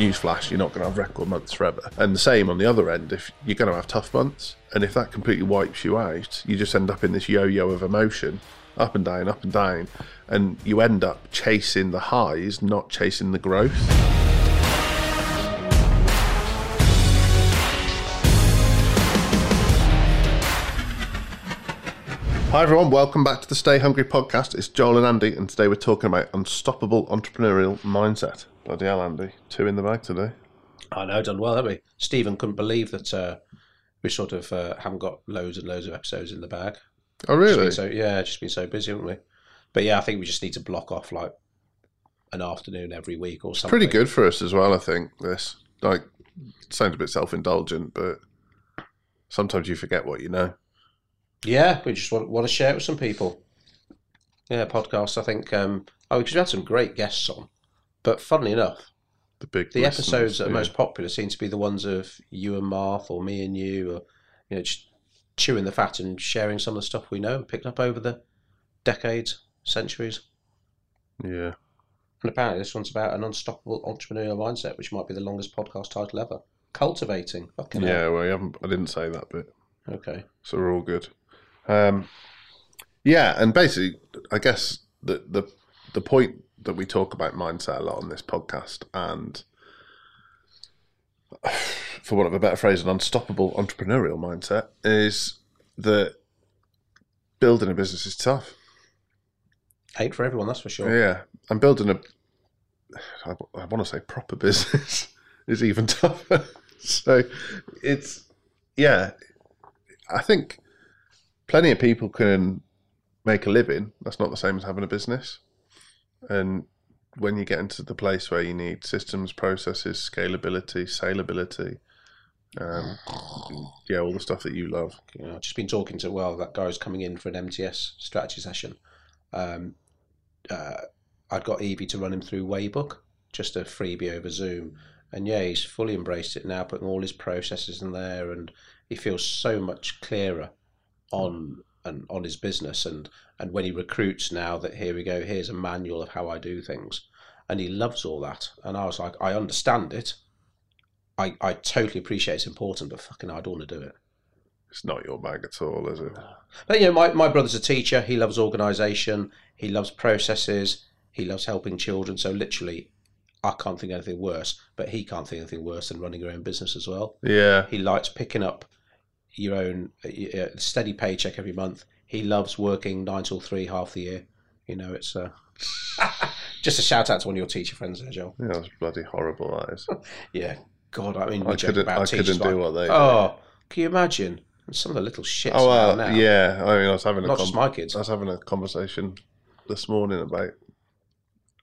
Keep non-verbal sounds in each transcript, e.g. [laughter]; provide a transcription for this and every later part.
newsflash, you're not going to have record months forever. And the same on the other end, if you're going to have tough months, and if that completely wipes you out, you just end up in this yo-yo of emotion, up and down, up and down, and you end up chasing the highs, not chasing the growth. Hi everyone, welcome back to the Stay Hungry podcast. It's Joel and Andy, and today we're talking about unstoppable entrepreneurial mindset. Bloody hell, Andy, two in the bag today. I know, done well, haven't we? Stephen couldn't believe that uh, we sort of uh, haven't got loads and loads of episodes in the bag. Oh really? so yeah, just been so busy, haven't we? But yeah, I think we just need to block off like an afternoon every week or something. Pretty good for us as well, I think. This like sounds a bit self-indulgent, but sometimes you forget what you know. Yeah, we just want, want to share it with some people. Yeah, podcast. I think. Um, oh, because we had some great guests on, but funnily enough, The big the listeners, episodes that are yeah. most popular seem to be the ones of you and Marth or me and you, or you know, just chewing the fat and sharing some of the stuff we know and picked up over the decades, centuries. yeah. And apparently, this one's about an unstoppable entrepreneurial mindset, which might be the longest podcast title ever. Cultivating. Fucking hell. Yeah, well, you haven't, I didn't say that bit, Okay. so we're all good. Um, yeah, and basically, I guess the the the point that we talk about mindset a lot on this podcast, and [sighs] for want of a better phrase, an unstoppable entrepreneurial mindset, is that building a business is tough. Hate for everyone, that's for sure. Yeah, and building a, I, I want to say proper [laughs] business is even tougher. [laughs] so it's, yeah, I think plenty of people can make a living. That's not the same as having a business. And when you get into the place where you need systems, processes, scalability, saleability, um, yeah, all the stuff that you love. Know, I've just been talking to well, that guy who's coming in for an MTS strategy session. Um, uh, I'd got Evie to run him through Waybook, just a freebie over Zoom, and yeah, he's fully embraced it now, putting all his processes in there, and he feels so much clearer on and on his business, and and when he recruits now that here we go, here's a manual of how I do things, and he loves all that, and I was like, I understand it. I, I totally appreciate it's important, but fucking, I don't want to do it. It's not your bag at all, is it? But you know, my, my brother's a teacher. He loves organisation. He loves processes. He loves helping children. So literally, I can't think of anything worse. But he can't think of anything worse than running your own business as well. Yeah, He likes picking up your own uh, steady paycheck every month. He loves working nine till three half the year. You know, it's uh, [laughs] just a shout out to one of your teacher friends there, Joel. yeah, that's bloody horrible. That is. [laughs] Yeah, God, I mean, I couldn't. I couldn't do like, what they. do. Oh, can you imagine? Some of the little shits Oh well, now. yeah. I mean, I was having a Not con- just my kids. I was having a conversation this morning about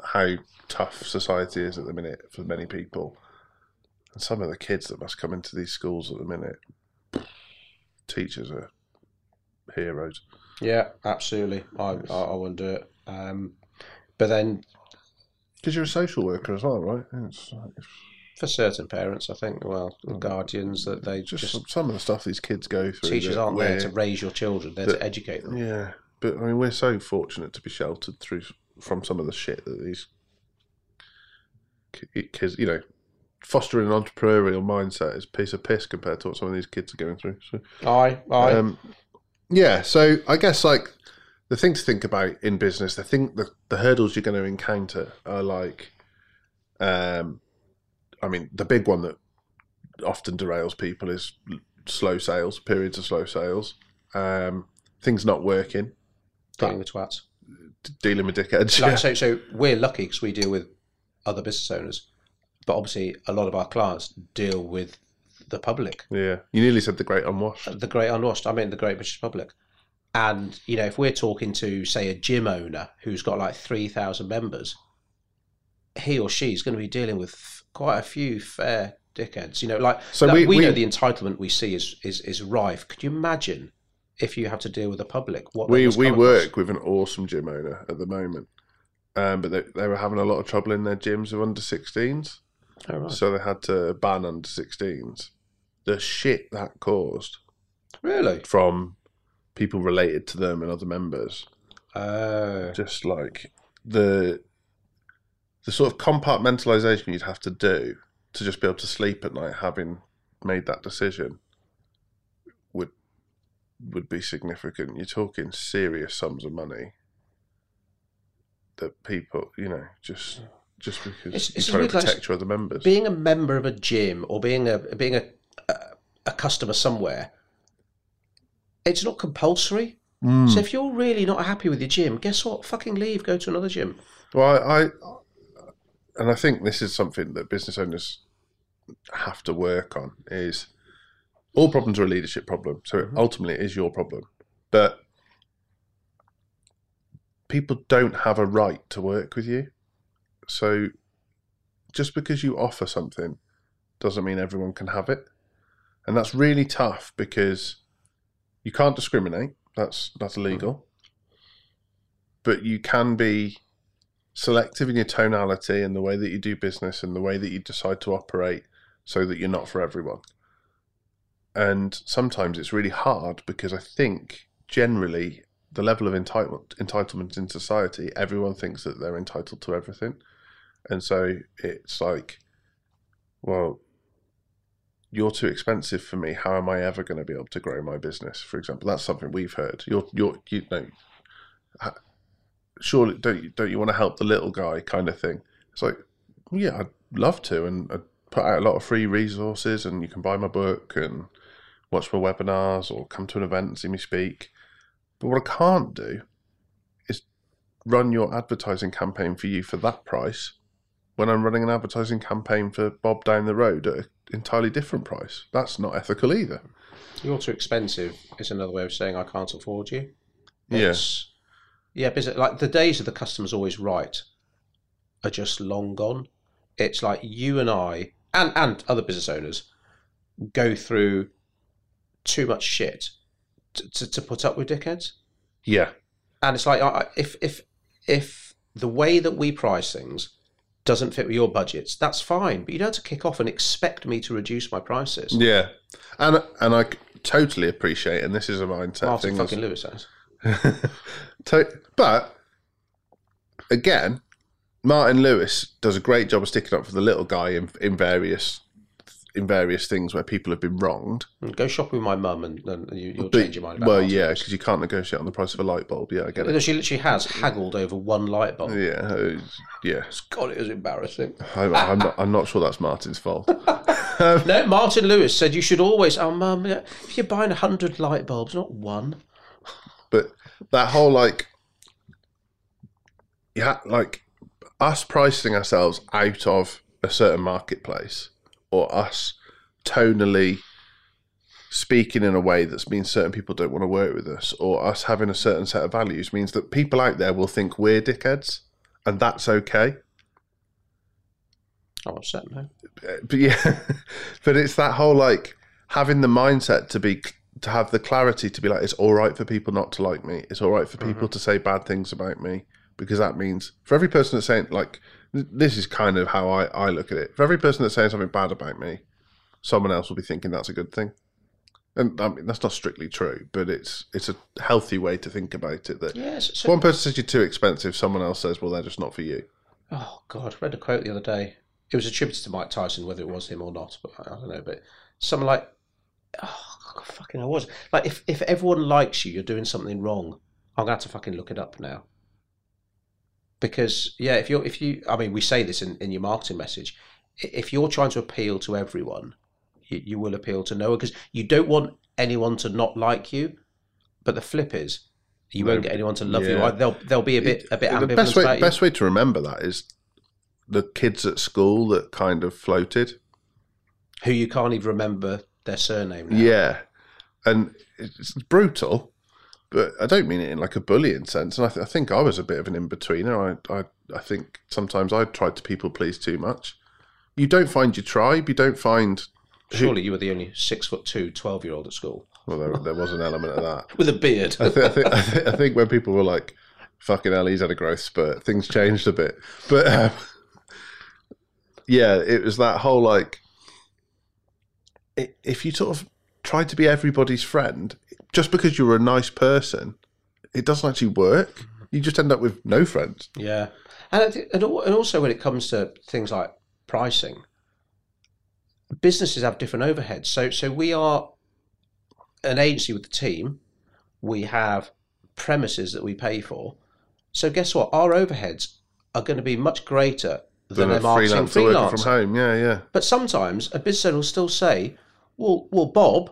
how tough society is at the minute for many people, and some of the kids that must come into these schools at the minute. Teachers are heroes. Yeah, absolutely. I I, I wouldn't do it. Um, but then Because you're a social worker as well, right? It's like- for certain parents, I think, well, the guardians that they just, just, some, of the stuff these kids go through. teachers aren't there to raise your children; they're that- to educate them. Yeah, but I mean, we're so fortunate to be sheltered through from some of the shit that these ki- kids, you know, fostering an entrepreneurial mindset is a piece of piss compared to what some of these kids are going through. So, Aye, aye. um, yeah, so I guess like the thing to think about in business, the thing, the, the hurdles you're going to encounter are like, um, I mean, the big one that often derails people is slow sales, periods of slow sales, um, things not working, Dealing with twats. dealing with dickheads. Like, yeah. so, so we're lucky because we deal with other business owners, but obviously a lot of our clients deal with the public. yeah, you nearly said the great unwashed. the great unwashed. I mean, the great British public. And you know, if we're talking to say a gym owner who's got like three thousand members, he or she is going to be dealing with quite a few fair dickheads. You know, like So we- we, we- know the entitlement we see is is is rife. Could you imagine if you have to deal with the public? What We we across? work with an awesome gym owner at the moment, um, but they, they were having a lot of trouble in their gyms of under 16s, Oh, right. so they had to ban under 16s. The shit that caused Really? from people related to them and other members, Oh, just like the the sort of compartmentalization you'd have to do to just be able to sleep at night having made that decision would would be significant. You're talking serious sums of money that people, you know, just just because It's- you're it's trying to protect your other members. being a member of a gym or being a being a a, a customer somewhere, it's not compulsory. Mm. So if you're really not happy with your gym, guess what? Fucking leave. Go to another gym. Well, I, I and I think this is something that business owners have to work on. Is all problems are a leadership problem, so Mhm. ultimately it is your problem. But people don't have a right to work with you. So just because you offer something doesn't mean everyone can have it, and that's really tough because you can't discriminate. That's that's mm-hmm. illegal. But you can be selective in your tonality and the way that you do business and the way that you decide to operate so that you're not for everyone. And sometimes it's really hard because I think generally the level of entitlement entitlement in society, everyone thinks that they're entitled to everything. And so it's like, well, you're too expensive for me. How am I ever going to be able to grow my business? For example, that's something we've heard. You're, you're, you know, surely don't you don't you want to help the little guy kind of thing? It's like, yeah, I'd love to, and I'd put out a lot of free resources, and you can buy my book and watch my webinars or come to an event and see me speak. But what I can't do is run your advertising campaign for you for that price when I'm running an advertising campaign for Bob down the road at an entirely different price. That's not ethical either. You're too expensive is another way of saying I can't afford you. Yeah. Yeah, because like the days of the customer's always right are just long gone. It's like you and I and and other business owners go through too much shit to, to, to put up with dickheads. Yeah. And it's like I- if if if the way that we price things doesn't fit with your budgets, that's fine. But you don't have to kick off and expect me to reduce my prices. Yeah. And and I totally appreciate, and this is a mindset Martin thing. fucking Lewis says. [laughs] To- but again, Martin Lewis does a great job of sticking up for the little guy in, in various in various things where people have been wronged. Go shopping with my mum and, and you, you'll But- change your mind about well, yeah, because you can't negotiate on the price of a light bulb. Yeah, I get it. She literally has haggled over one light bulb. Yeah, uh, yeah. God, it was embarrassing. I, I'm not. I'm not sure that's Martin's fault. [laughs] No, Martin Lewis said you should always. Oh, mum, if you're buying a hundred light bulbs, not one. But that whole like, yeah, like us pricing ourselves out of a certain marketplace, or us tonally speaking in a way that means certain people don't want to work with us, or us having a certain set of values means that people out there will think we're dickheads, and that's okay. I'm upset now. But yeah, [laughs] but it's that whole like having the mindset to be to have the clarity to be like it's all right for people not to like me. It's all right for people mm-hmm. to say bad things about me because that means for every person that's saying like this is kind of how I I look at it. For every person that's saying something bad about me, someone else will be thinking that's a good thing. And I mean that's not strictly true, but it's it's a healthy way to think about it. That Yes. So, one person says you're too expensive, someone else says, well, they're just not for you. oh God, I read a quote the other day. It was attributed to Mike Tyson, whether it was him or not, but I don't know. But someone like, oh God, fucking, I was like, if if everyone likes you, you're doing something wrong. I'm gonna have to fucking look it up now. Because yeah, if you're if you, I mean, we say this in, in your marketing message. If you're trying to appeal to everyone, you, you will appeal to no one because you don't want anyone to not like you. But the flip is, you won't get anyone to love you. yeah. They'll they'll be a bit a bit the best way you. best way to remember that is the kids at school that kind of floated. who you can't even remember their surname now. Yeah, and it's brutal, but I don't mean it in like a bullying sense. And I, th- I think I was a bit of an in betweener. I, I I think sometimes I tried to people please too much. You don't find your tribe. You don't find. Surely you were the only six foot two 12 year old at school Well, there, there was an element of that. [laughs] with a beard. I, th- I, think, I, think, I think when people were like, "Fucking hell, he's had a growth spurt," things changed a bit. But um, yeah, it was that whole like, if you sort of try to be everybody's friend, just because you're a nice person, it doesn't actually work. You just end up with no friends. yeah. And, and al- and also when it comes to things like pricing, businesses have different overheads. So so we are an agency with a team. We have premises that we pay for. So guess what? Our overheads are going to be much greater than, Than a marketing freelancer freelance. from home. Yeah, yeah. But sometimes a business owner will still say, "Well, well, Bob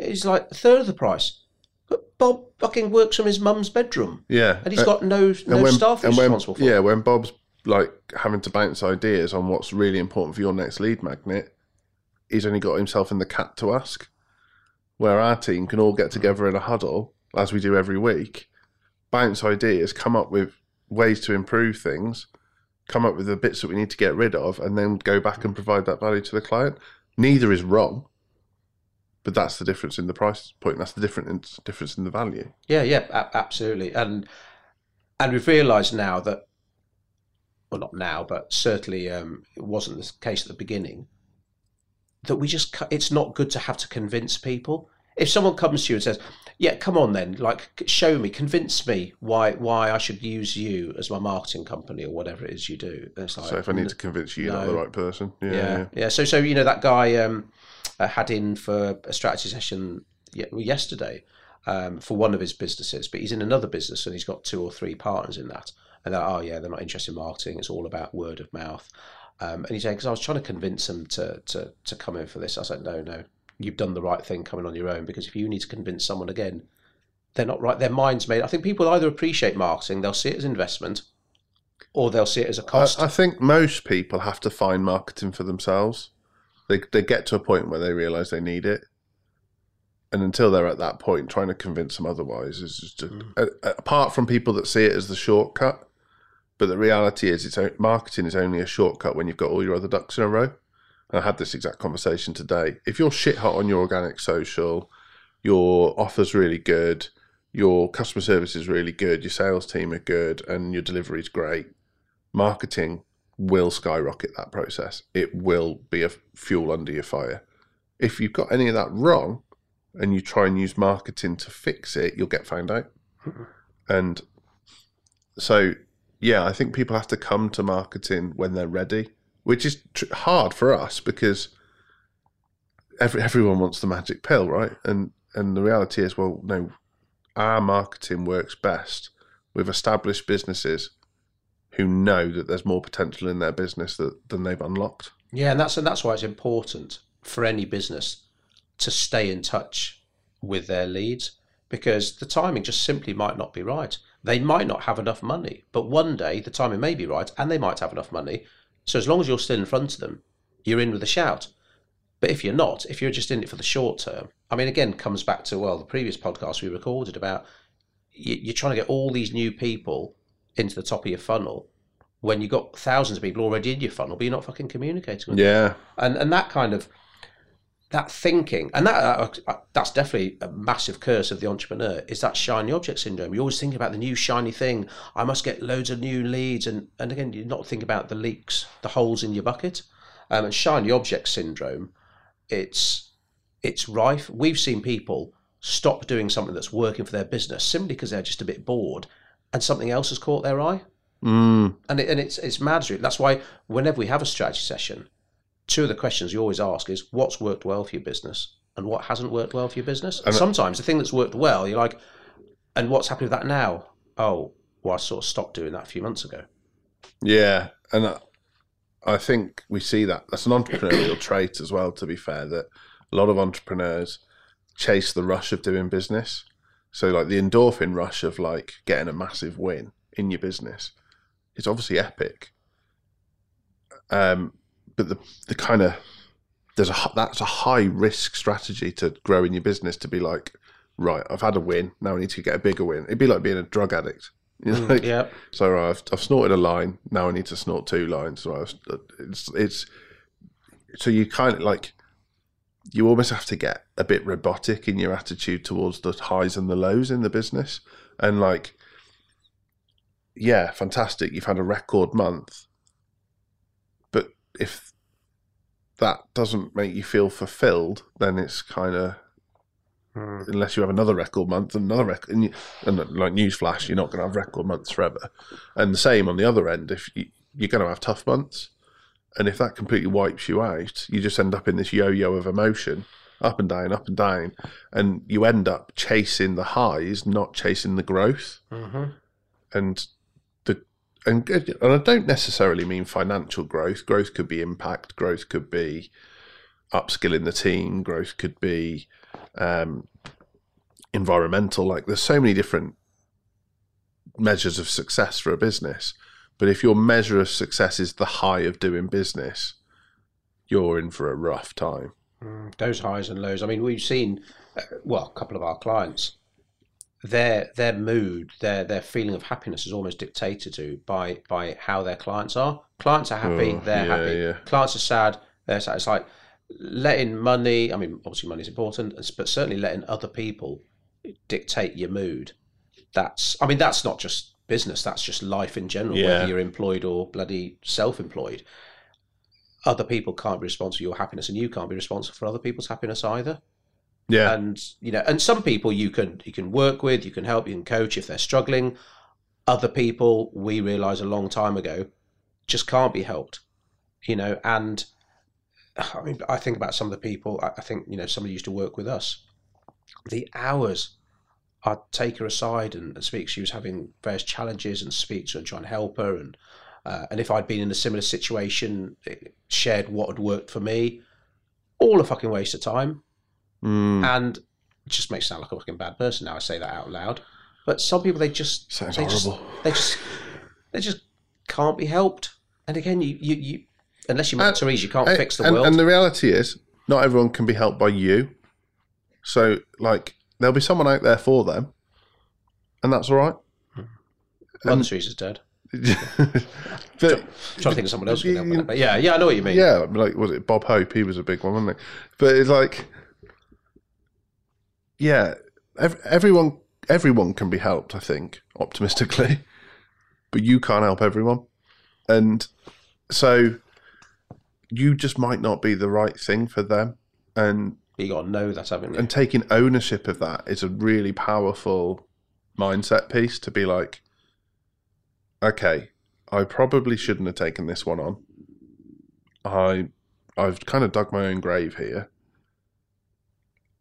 is like a third of the price." But Bob fucking works from his mum's bedroom, Yeah. and he's got no no staff he's when, responsible for. Yeah, when Bob's like having to bounce ideas on what's really important for your next lead magnet, he's only got himself and the cat to ask. Where our team can all get hmm. together in a huddle, as we do every week, bounce ideas, come up with ways to improve things, come up with the bits that we need to get rid of, and then go back and provide that value to the client. Neither is wrong, but that's the difference in the price point. That's the difference difference in the value. Yeah, yeah, absolutely. And and we've realised now that, well, not now, but certainly um, it wasn't the case at the beginning. That we just, it's not good to have to convince people. If someone comes to you and says, "Yeah, come on, then, like, show me, convince me why why I should use you as my marketing company or whatever it is you do," it's like, So if I need to convince you you're not the right person, yeah, yeah, yeah. yeah. So, so you know that guy um, uh, had in for a strategy session yesterday um, for one of his businesses, but he's in another business and he's got two or three partners in that. And they're, oh yeah, they're not interested in marketing. It's all about word of mouth. Um, and he's saying because I was trying to convince them to to to come in for this. I said, no, no, you've done the right thing coming on your own because if you need to convince someone again, they're not right. Their mind's made. I think people either appreciate marketing, they'll see it as investment, or they'll see it as a cost. I, I think most people have to find marketing for themselves. They they get to a point where they realise they need it, and until they're at that point, trying to convince them otherwise is just Mm. a, a- apart from people that see it as the shortcut. But the reality is, it's marketing is only a shortcut when you've got all your other ducks in a row. And I had this exact conversation today. If you're shit hot on your organic social, your offer's really good, your customer service is really good, your sales team are good, and your delivery is great, marketing will skyrocket that process. It will be a fuel under your fire. If you've got any of that wrong and you try and use marketing to fix it, you'll get found out. Hmm. and so, yeah, I think people have to come to marketing when they're ready, which is tr- hard for us because every, everyone wants the magic pill, right? And and the reality is, well, no, our marketing works best with established businesses who know that there's more potential in their business that, than they've unlocked. Yeah, and that's and that's why it's important for any business to stay in touch with their leads because the timing just simply might not be right. They might not have enough money, but one day the timing may be right and they might have enough money. So as long as you're still in front of them, you're in with a shout. But if you're not, if you're just in it for the short term, I mean, again, comes back to well the previous podcast we recorded about you- you're trying to get all these new people into the top of your funnel when you've got thousands of people already in your funnel, but you're not fucking communicating with them. Yeah, and and that kind of that thinking and that uh, uh, that's definitely a massive curse of the entrepreneur is that shiny object syndrome. You're always think about the new shiny thing. I must get loads of new leads. And and again you're not thinking about the leaks the holes in your bucket. Um, and shiny object syndrome it's it's rife. We've seen people stop doing something that's working for their business simply because they're just a bit bored and something else has caught their eye mm, and it, and it's it's mad. That's why whenever we have a strategy session, two of the questions you always ask is what's worked well for your business and what hasn't worked well for your business. And And- sometimes the thing that's worked well, you're like, and what's happened with that now? Oh, well, I sort of stopped doing that a few months ago. yeah, and I, I think we see that that's an entrepreneurial [coughs] trait as well. To be fair, that a lot of entrepreneurs chase the rush of doing business. So, like the endorphin rush of like getting a massive win in your business, it's obviously epic. Um, but the the kind of there's a that's a high risk strategy to grow in your business to be like, right, I've had a win, now I need to get a bigger win. It'd be like being a drug addict. [laughs] You know, like, yeah, so right, I've, I've snorted a line. Now I need to snort two lines. So I've, it's it's so you kind of like you almost have to get a bit robotic in your attitude towards the highs and the lows in the business, and like yeah, fantastic. You've had a record month, but if that doesn't make you feel fulfilled, then it's kind of hmm. unless you have another record month and another record and, you, and like newsflash you're not going to have record months forever. And the same on the other end if you, you're going to have tough months And if that completely wipes you out, you just end up in this yo-yo of emotion, up and down, up and down, and you end up chasing the highs, not chasing the growth. Mm-hmm. And the and and I don't necessarily mean financial growth. Growth could be impact. Growth could be upskilling the team. Growth could be um, environmental. Like there's so many different measures of success for a business. But if your measure of success is the high of doing business, you're in for a rough time. Mm, those highs and lows. I mean, we've seen, uh, well, a couple of our clients, their their mood, their their feeling of happiness is almost dictated to by by how their clients are. Clients are happy, Oh, they're yeah, happy. yeah. Clients are sad, they're sad. It's like letting money. I mean, obviously, money is important, but certainly letting other people dictate your mood. That's. I mean, that's not just business. That's just life in general. Yeah. Whether you're employed or bloody self-employed other people can't be responsible for your happiness and you can't be responsible for other people's happiness either Yeah, and you know and some people you can you can work with you can help you can coach if they're struggling other people we realized a long time ago just can't be helped you know and i mean i think about some of the people i I think you know somebody used to work with us the hours i'd take her aside and, speak she was having various challenges and speak to her and try and help her and uh, and if I'd been in a similar situation, it shared what had worked for me, all a fucking waste of time Mm, and it just makes me sound like a fucking bad person now. I say that out loud, but some people they just sounds they just, they just they just can't be helped. And again, you you, you unless you Mother And- Teresa, you can't and, fix the and- world. and the reality is, not everyone can be helped by you. So, like, there'll be someone out there for them, and that's all right. Hmm. Mother Teresa's dead. [laughs] but trying to think of someone else who can help with You-. But yeah, yeah, I know what you mean. yeah, like was it Bob Hope? He was a big one, wasn't he? But it's like, yeah, ev- everyone everyone can be helped. I think optimistically, [laughs] but you can't help everyone, and so you just might not be the right thing for them, and you got to know that, haven't you? and taking ownership of that is a really powerful mindset piece to be like okay i probably shouldn't have taken this one on i i've kind of dug my own grave here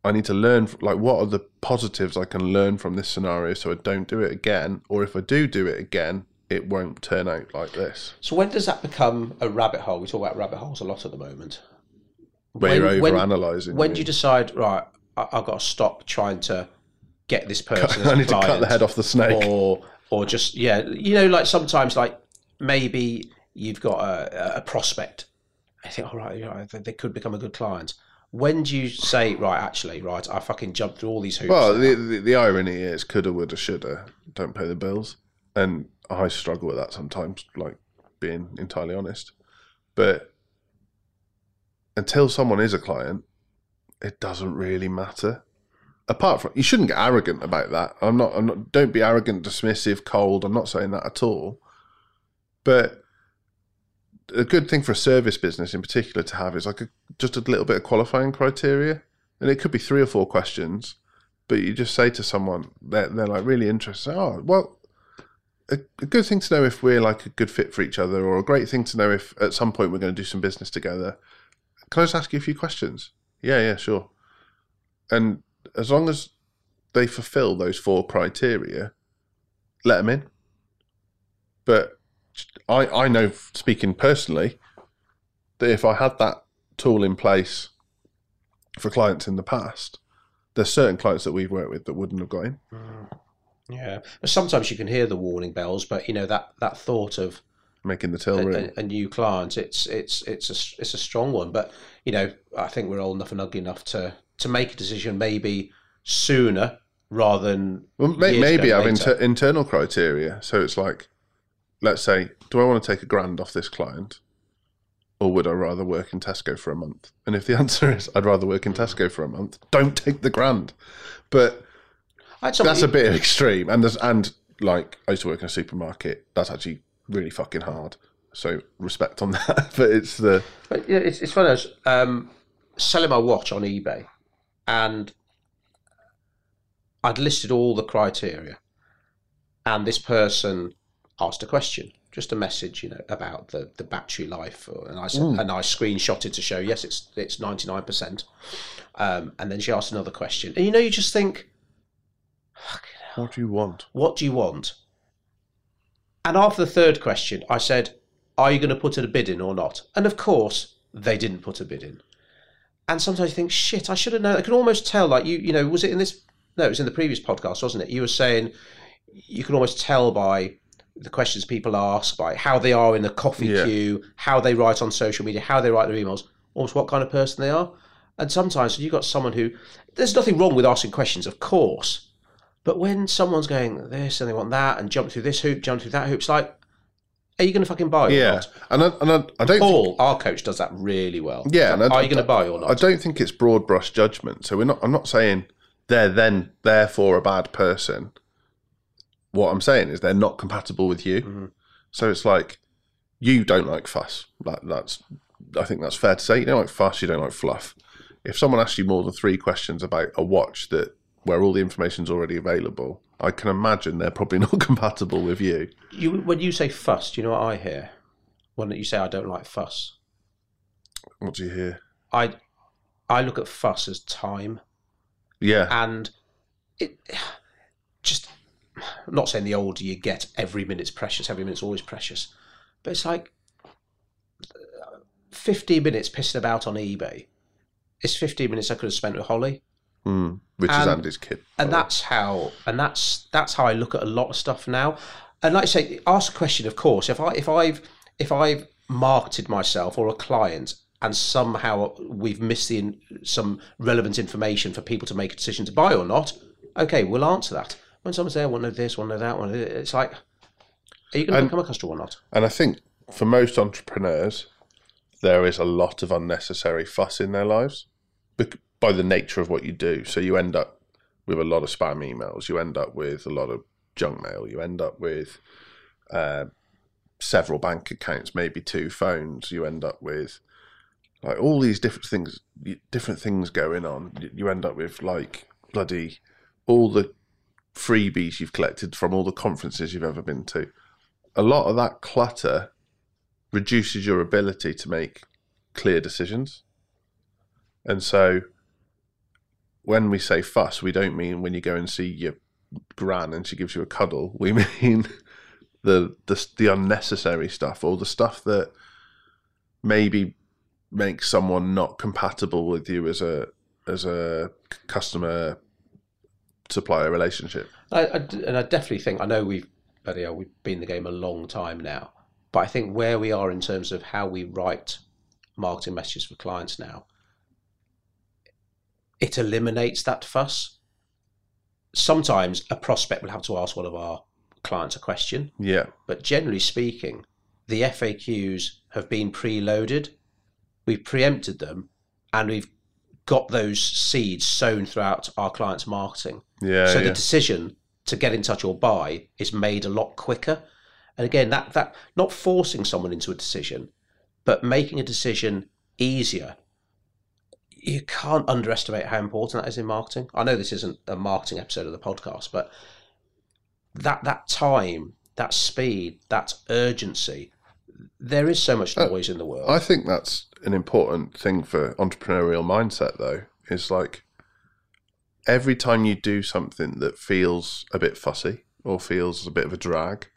i need to learn like what are the positives i can learn from this scenario so i don't do it again or if i do do it again it won't turn out like this so when does that become a rabbit hole? We talk about rabbit holes a lot at the moment. Where When- you're over when- analyzing When do you decide? Right, I, I've got to stop trying to get this person. [laughs] i need to cut the head off the snake or or just yeah you know like sometimes like maybe you've got a, a prospect i think all right you know, they, they could become a good client when do you say right actually right i fucking jumped through all these hoops Well, the, the, the irony is, coulda, woulda, shoulda, don't pay the bills, and I struggle with that sometimes. Like being entirely honest, but until someone is a client, it doesn't really matter. Apart from, you shouldn't get arrogant about that. I'm not. I'm not. Don't be arrogant, dismissive, cold. I'm not saying that at all. But a good thing for a service business in particular to have is like a, just a little bit of qualifying criteria, and it could be three or four questions but you just say to someone they're, they're like really interested oh well a, a good thing to know if we're like a good fit for each other or a great thing to know if at some point we're going to do some business together can i just ask you a few questions? Yeah yeah sure. And as long as they fulfill those four criteria let them in. But i i know speaking personally that if i had that tool in place for clients in the past there's certain clients that we've worked with that wouldn't have got in. Mm. yeah. Sometimes you can hear the warning bells but you know that that thought of Making the till a, a, a new client it's it's it's a it's a strong one but you know i think we're old enough and ugly enough to to make a decision maybe sooner rather than Well, may, maybe have inter- internal criteria. So it's like, let's say, do I want to take a grand off this client, or would I rather work in Tesco for a month? And if the [laughs] answer is I'd rather work in Tesco for a month, don't take the grand. But that's a bit extreme. And there's and like I used to work in a supermarket. That's actually really fucking hard. So respect on [laughs] that. but it's the But yeah, it's, it's funny. I was um, selling my watch on eBay, and I'd listed all the criteria, and this person asked a question. just a message, you know, about the, the battery life, or, and I s- and I screenshotted to show yes, it's it's ninety nine percent. Um, and then she asked another question, and you know, you just think, What do you want? what do you want? And after the third question, I said, Are you going to put a bid in or not? And of course, they didn't put a bid in. And sometimes you think, shit, I should have known. I can almost tell, like, you, you know, was it in this? No, it was in the previous podcast, wasn't it? You were saying you can almost tell by the questions people ask, by how they are in the coffee Yeah. queue, how they write on social media, how they write their emails, almost what kind of person they are. And sometimes you've got someone who, there's nothing wrong with asking questions, of course. But when someone's going this and they want that and jump through this hoop, jump through that hoop, it's like, are you going to fucking buy or Yeah, not? and I, and I, I don't. think, our coach, does that really well. Yeah, and I- are you going to buy or not? I don't think it's broad brush judgment. So we're not. I'm not saying they're then therefore a bad person. What I'm saying is they're not compatible with you. Mhm. So it's like you don't like fuss. That, that's. I think that's fair to say. You don't like fuss. You don't like fluff. If someone asks you more than three questions about a watch that where all the information's already available, I can imagine they're probably [laughs] not compatible with you. You, when you say fuss, do you know what I hear? When you say I don't like fuss, What do you hear? I, I look at fuss as time. Yeah, and it just I'm not saying the older you get every minute's precious every minute's always precious but it's like uh, 15 minutes pissing about on ebay it's 15 minutes i could have spent with holly mm, which is and- Andy's kid. and that's how and that's that's how i look at a lot of stuff now. And like I say ask a question of course. If i if i've if i've marketed myself or a client and somehow we've missed the in, some relevant information for people to make a decision to buy or not okay we'll answer that. When someone's there I want to know this want to know that this, it's like are you going to And- become a customer or not? And I think for most entrepreneurs, there is a lot of unnecessary fuss in their lives by the nature of what you do. So you end up with a lot of spam emails, you end up with a lot of junk mail, you end up with uh, several bank accounts, maybe two phones, you end up with like all these different things, different things going on. You- end up with like bloody all the freebies you've collected from all the conferences you've ever been to a lot of that clutter reduces your ability to make clear decisions. And so when we say fuss, we don't mean when you go and see your gran and she gives you a cuddle. [laughs] We mean the the, the unnecessary stuff or the stuff that maybe makes someone not compatible with you as a as a customer supplier relationship. I, I and I definitely think I know we've bloody we've been in the game a long time now, but I think where we are in terms of how we write marketing messages for clients now, it eliminates that fuss. Sometimes a prospect will have to ask one of our clients a question, Yeah. but generally speaking, the FAQs have been preloaded. We've preempted them, and we've got those seeds sown throughout our clients' marketing Yeah. so yeah. the decision to get in touch or buy is made a lot quicker and again that that not forcing someone into a decision but making a decision easier you can't underestimate how important that is in marketing i know this isn't a marketing episode of the podcast but that that time that speed that urgency there is so much Uh, noise in the world I think that's an important thing for entrepreneurial mindset, though. Is like every time you do something that feels a bit fussy or feels a bit of a drag,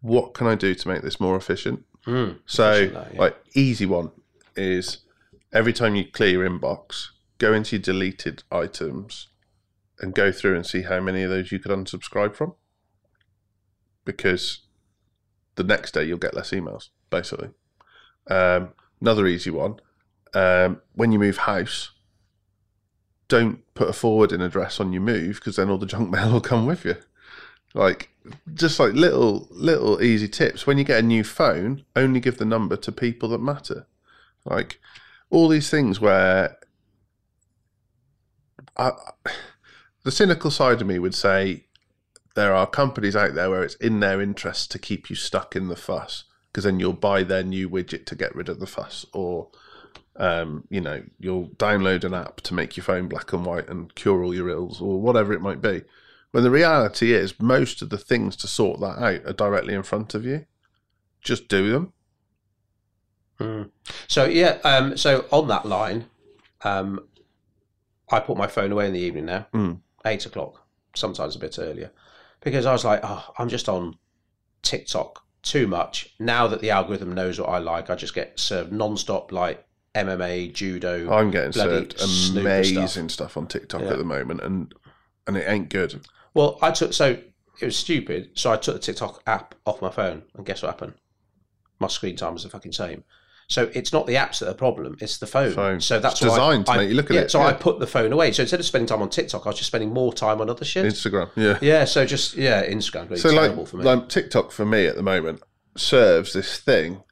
what can I do to make this more efficient? Mm, So, efficient, that, yeah. like, easy one is every time you clear your inbox, go into your deleted items and go through and see how many of those you could unsubscribe from. Because the next day you'll get less emails, basically. Um, another easy one um, when you move house, don't put a forwarding address on your move because then all the junk [laughs] mail will come with you. Like just like little little easy tips. When you get a new phone, only give the number to people that matter. Like all these things where I, the cynical side of me would say there are companies out there where it's in their interest to keep you stuck in the fuss because then you'll buy their new widget to get rid of the fuss or um, you know you'll download an app to make your phone black and white and cure all your ills or whatever it might be when the reality is most of the things to sort that out are directly in front of you just do them. Mm. So yeah, um, so on that line, um, I put my phone away in the evening now, Mm. eight o'clock, sometimes a bit earlier, because I was like, oh, I'm just on TikTok too much. Now that the algorithm knows what I like, I just get served non-stop like MMA, judo. I'm getting served amazing stuff. on TikTok Yeah. at the moment, and and it ain't good. Well, I took so it was stupid. So I took the TikTok app off my phone, and guess what happened? My screen time was the fucking same. So it's not the apps that are the problem; it's the phone. Phone. So that's It's why designed to make you look at yeah, it, So I put the phone away. So instead of spending time on TikTok, I was just spending more time on other shit. Instagram, yeah. yeah. So just yeah, Instagram. really so like, for me. like TikTok for me at the moment serves this thing,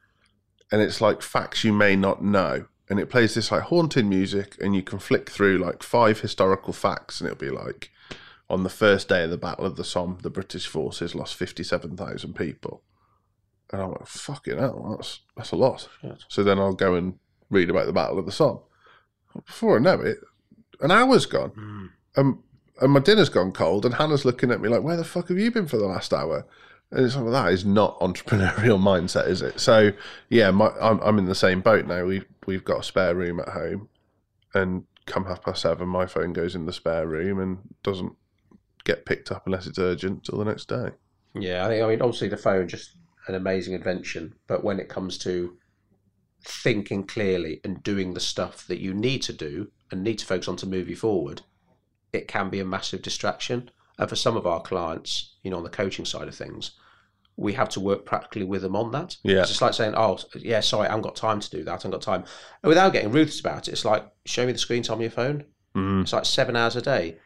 and it's like facts you may not know, and it plays this like haunting music, and you can flick through like five historical facts, and it'll be like, on the first day of the Battle of the Somme, the British forces lost fifty-seven thousand people, and I'm like, fucking hell, that's that's a lot. Shit. So then I'll go and read about the Battle of the Somme. Before I know it, an hour's gone Mm. and, and my dinner's gone cold, and Hannah's looking at me like, "Where the fuck have you been for the last hour?" And it's like, well, that is not [laughs] entrepreneurial mindset, is it? So yeah, my, I'm I'm in the same boat now. We've we've got a spare room at home, and come half past seven, my phone goes in the spare room and doesn't get picked up unless it's urgent till the next day. Yeah, I think I mean obviously the phone just an amazing invention, but when it comes to thinking clearly and doing the stuff that you need to do and need to focus on to move you forward, it can be a massive distraction. And for some of our clients, you know, on the coaching side of things, we have to work practically with them on that. Yeah. It's just like saying, "Oh, yeah, sorry, I haven't got time to do that. I haven't got time." And without getting ruthless about it, it's like, "Show me the screen time on your phone." Mm. It's like seven hours a day.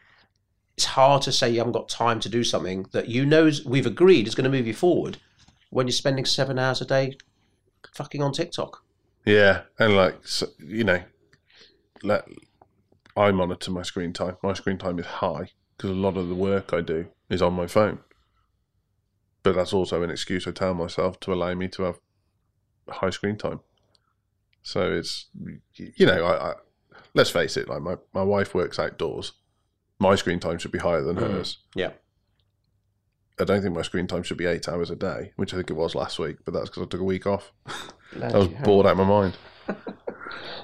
It's hard to say you haven't got time to do something that you know we've agreed is going to move you forward when you're spending seven hours a day fucking on TikTok. Yeah, and like so, you know, let I monitor my screen time. My screen time is high because a lot of the work I do is on my phone. But that's also an excuse I tell myself to allow me to have high screen time. So it's you know, I, I let's face it, like my, my wife works outdoors. My screen time should be higher than Mm. hers. Yeah. I don't think my screen time should be eight hours a day, which I think it was last week, but that's because I took a week off. I was bored out of my mind. [laughs]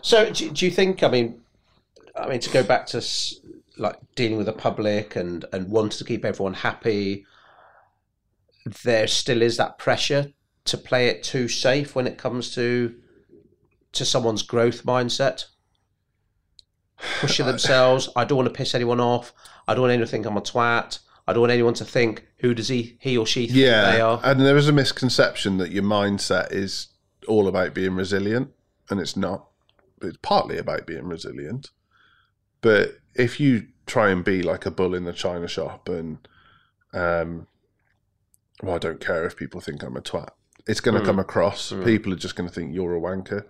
So, do, do you think? I mean, I mean to go back to like dealing with the public and and wanting to keep everyone happy. There still is that pressure to play it too safe when it comes to to someone's growth mindset. Pushing [laughs] themselves. I don't want to piss anyone off. I don't want anyone to think I'm a twat. I don't want anyone to think who does he he or she think yeah, they Yeah, are. and there is a misconception that your mindset is all about being resilient, and it's not. It's partly about being resilient, but if you try and be like a bull in the china shop and, um, well, I don't care if people think I'm a twat. It's going to Mm. come across. Mm. People are just going to think you're a wanker.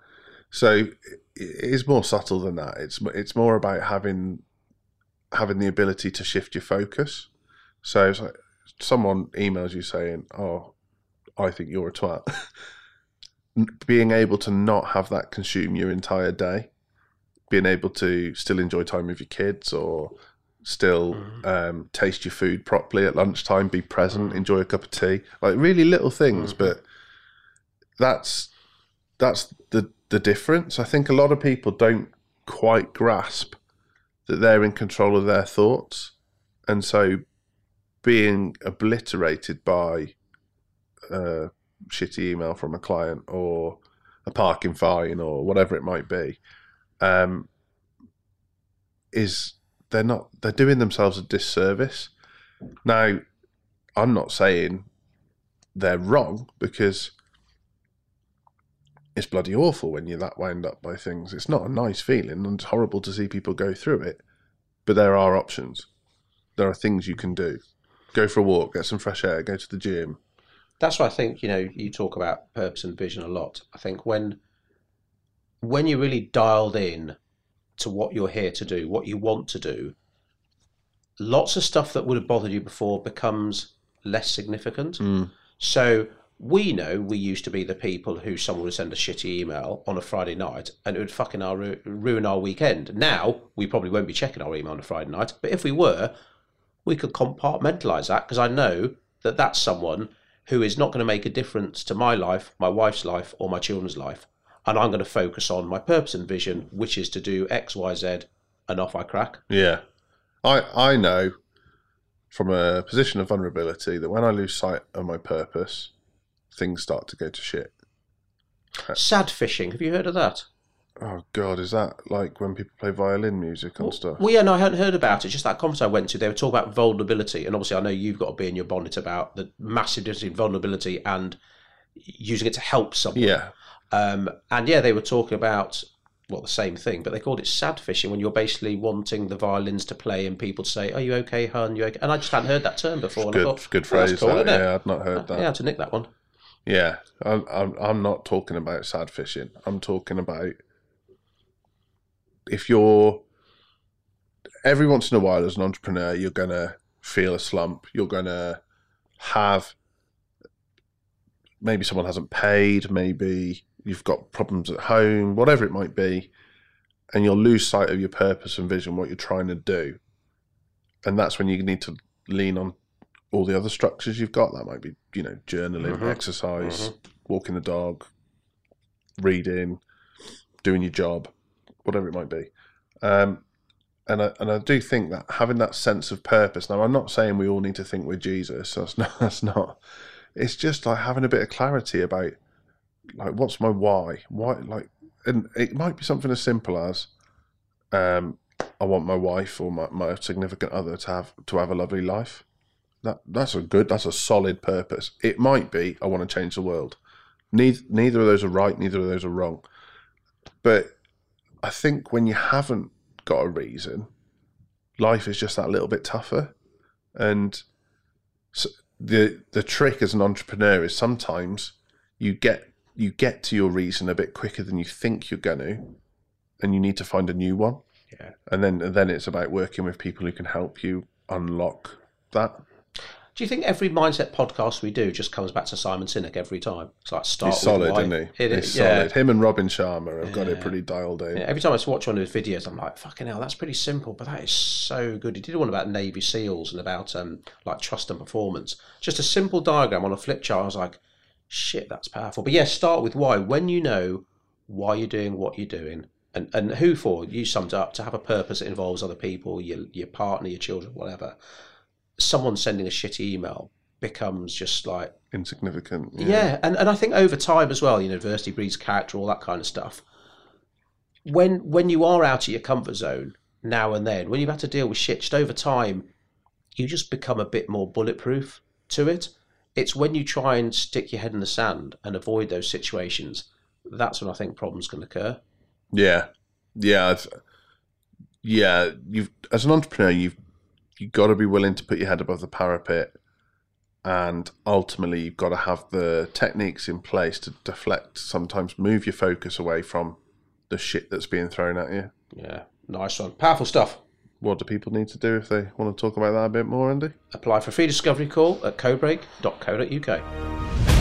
So it it is more subtle than that. It's it's more about having having the ability to shift your focus. So it's like someone emails you saying, "Oh, I think you're a twat," [laughs] being able to not have that consume your entire day, being able to still enjoy time with your kids or still Mhm. um, taste your food properly at lunchtime, be present, Mhm. enjoy a cup of tea, like really little things, Mhm. but that's that's the the difference. I think a lot of people don't quite grasp that they're in control of their thoughts, and so being obliterated by a shitty email from a client or a parking fine or whatever it might be, um, is they're not they're doing themselves a disservice. Now, I'm not saying they're wrong because it's bloody awful when you're that wound up by things. It's not a nice feeling and it's horrible to see people go through it. But there are options. There are things you can do. Go for a walk, get some fresh air, go to the gym. that's why I think you know you talk about purpose and vision a lot. I think when when you're really dialed in to what you're here to do, what you want to do, lots of stuff that would have bothered you before becomes less significant. Mm. So we know we used to be the people who someone would send a shitty email on a Friday night and it would fucking our, ruin our weekend. Now we probably won't be checking our email on a Friday night, but if we were, we could compartmentalize that because I know that that's someone who is not going to make a difference to my life, my wife's life, or my children's life. And I'm going to focus on my purpose and vision, which is to do X, Y, Z, and off I crack. Yeah. I I know from a position of vulnerability that when I lose sight of my purpose, things start to go to shit. Sad fishing. Have you heard of that? Oh god, is that like when people play violin music and stuff? Well, yeah, no, I hadn't heard about it. Just that conference I went to, they were talking about vulnerability, and obviously, I know you've got to be in your bonnet about the massive difference in vulnerability and using it to help someone. Yeah. Um, and yeah, they were talking about well, the same thing, but they called it sad fishing when you're basically wanting the violins to play and people to say, "Are you okay, hun? You okay?" And I just hadn't heard that term before. I Good thought, good "Oh, phrase. cool, that. isn't it?" Yeah, I'd not heard that. Yeah, to nick that one. Yeah, I'm, I'm, I'm not talking about sad fishing. I'm talking about if you're every once in a while as an entrepreneur, you're gonna feel a slump. You're gonna have maybe someone hasn't paid, maybe you've got problems at home, whatever it might be, and you'll lose sight of your purpose and vision, what you're trying to do. And that's when you need to lean on all the other structures you've got. That might be, you know, journaling, Mhm. exercise, walking the dog, reading, doing your job, whatever it might be. Um, and I, and I do think that having that sense of purpose. Now, I'm not saying we all need to think we're Jesus. That's not. [laughs] That's not. It's just like having a bit of clarity about like what's my why. Why like, and it might be something as simple as, um, I want my wife or my, my significant other to have to have a lovely life. That that's a good. That's a solid purpose. It might be I want to change the world. Neither neither of those are right. Neither of those are wrong. But I think when you haven't got a reason, life is just that little bit tougher. And so the the trick as an entrepreneur is sometimes you get you get to your reason a bit quicker than you think you're going to, and you need to find a new one. Yeah. And then and then it's about working with people who can help you unlock that. Do you think every mindset podcast we do just comes back to Simon Sinek every time? It's like start He's solid, why. isn't he? It He's is, yeah. solid. Him and Robin Sharma have got it pretty dialed in. Yeah, every time I watch one of his videos, I'm like, "Fucking hell, that's pretty simple, but that is so good." He did one about Navy SEALs and about um, like trust and performance. Just a simple diagram on a flip chart. I was like, "Shit, that's powerful." But yeah, start with why. When you know why you're doing what you're doing, and and who for, you summed up to have a purpose that involves other people, your your partner, your children, whatever. Someone sending a shitty email becomes just like Insignificant. yeah, and, and I think over time as well, you know, adversity breeds character, all that kind of stuff. When when you are out of your comfort zone now and then, when you've had to deal with shit, just over time, you just become a bit more bulletproof to it. It's when you try and stick your head in the sand and avoid those situations, that's when I think problems can occur. Yeah, yeah, I've, yeah. You've as an entrepreneur, you've you got to be willing to put your head above the parapet, and ultimately, you've got to have the techniques in place to deflect. Sometimes move your focus away from the shit that's being thrown at you. Yeah, nice one. Powerful stuff. What do people need to do if they want to talk about that a bit more, Andy? Apply for a free discovery call at codebreak.co.uk.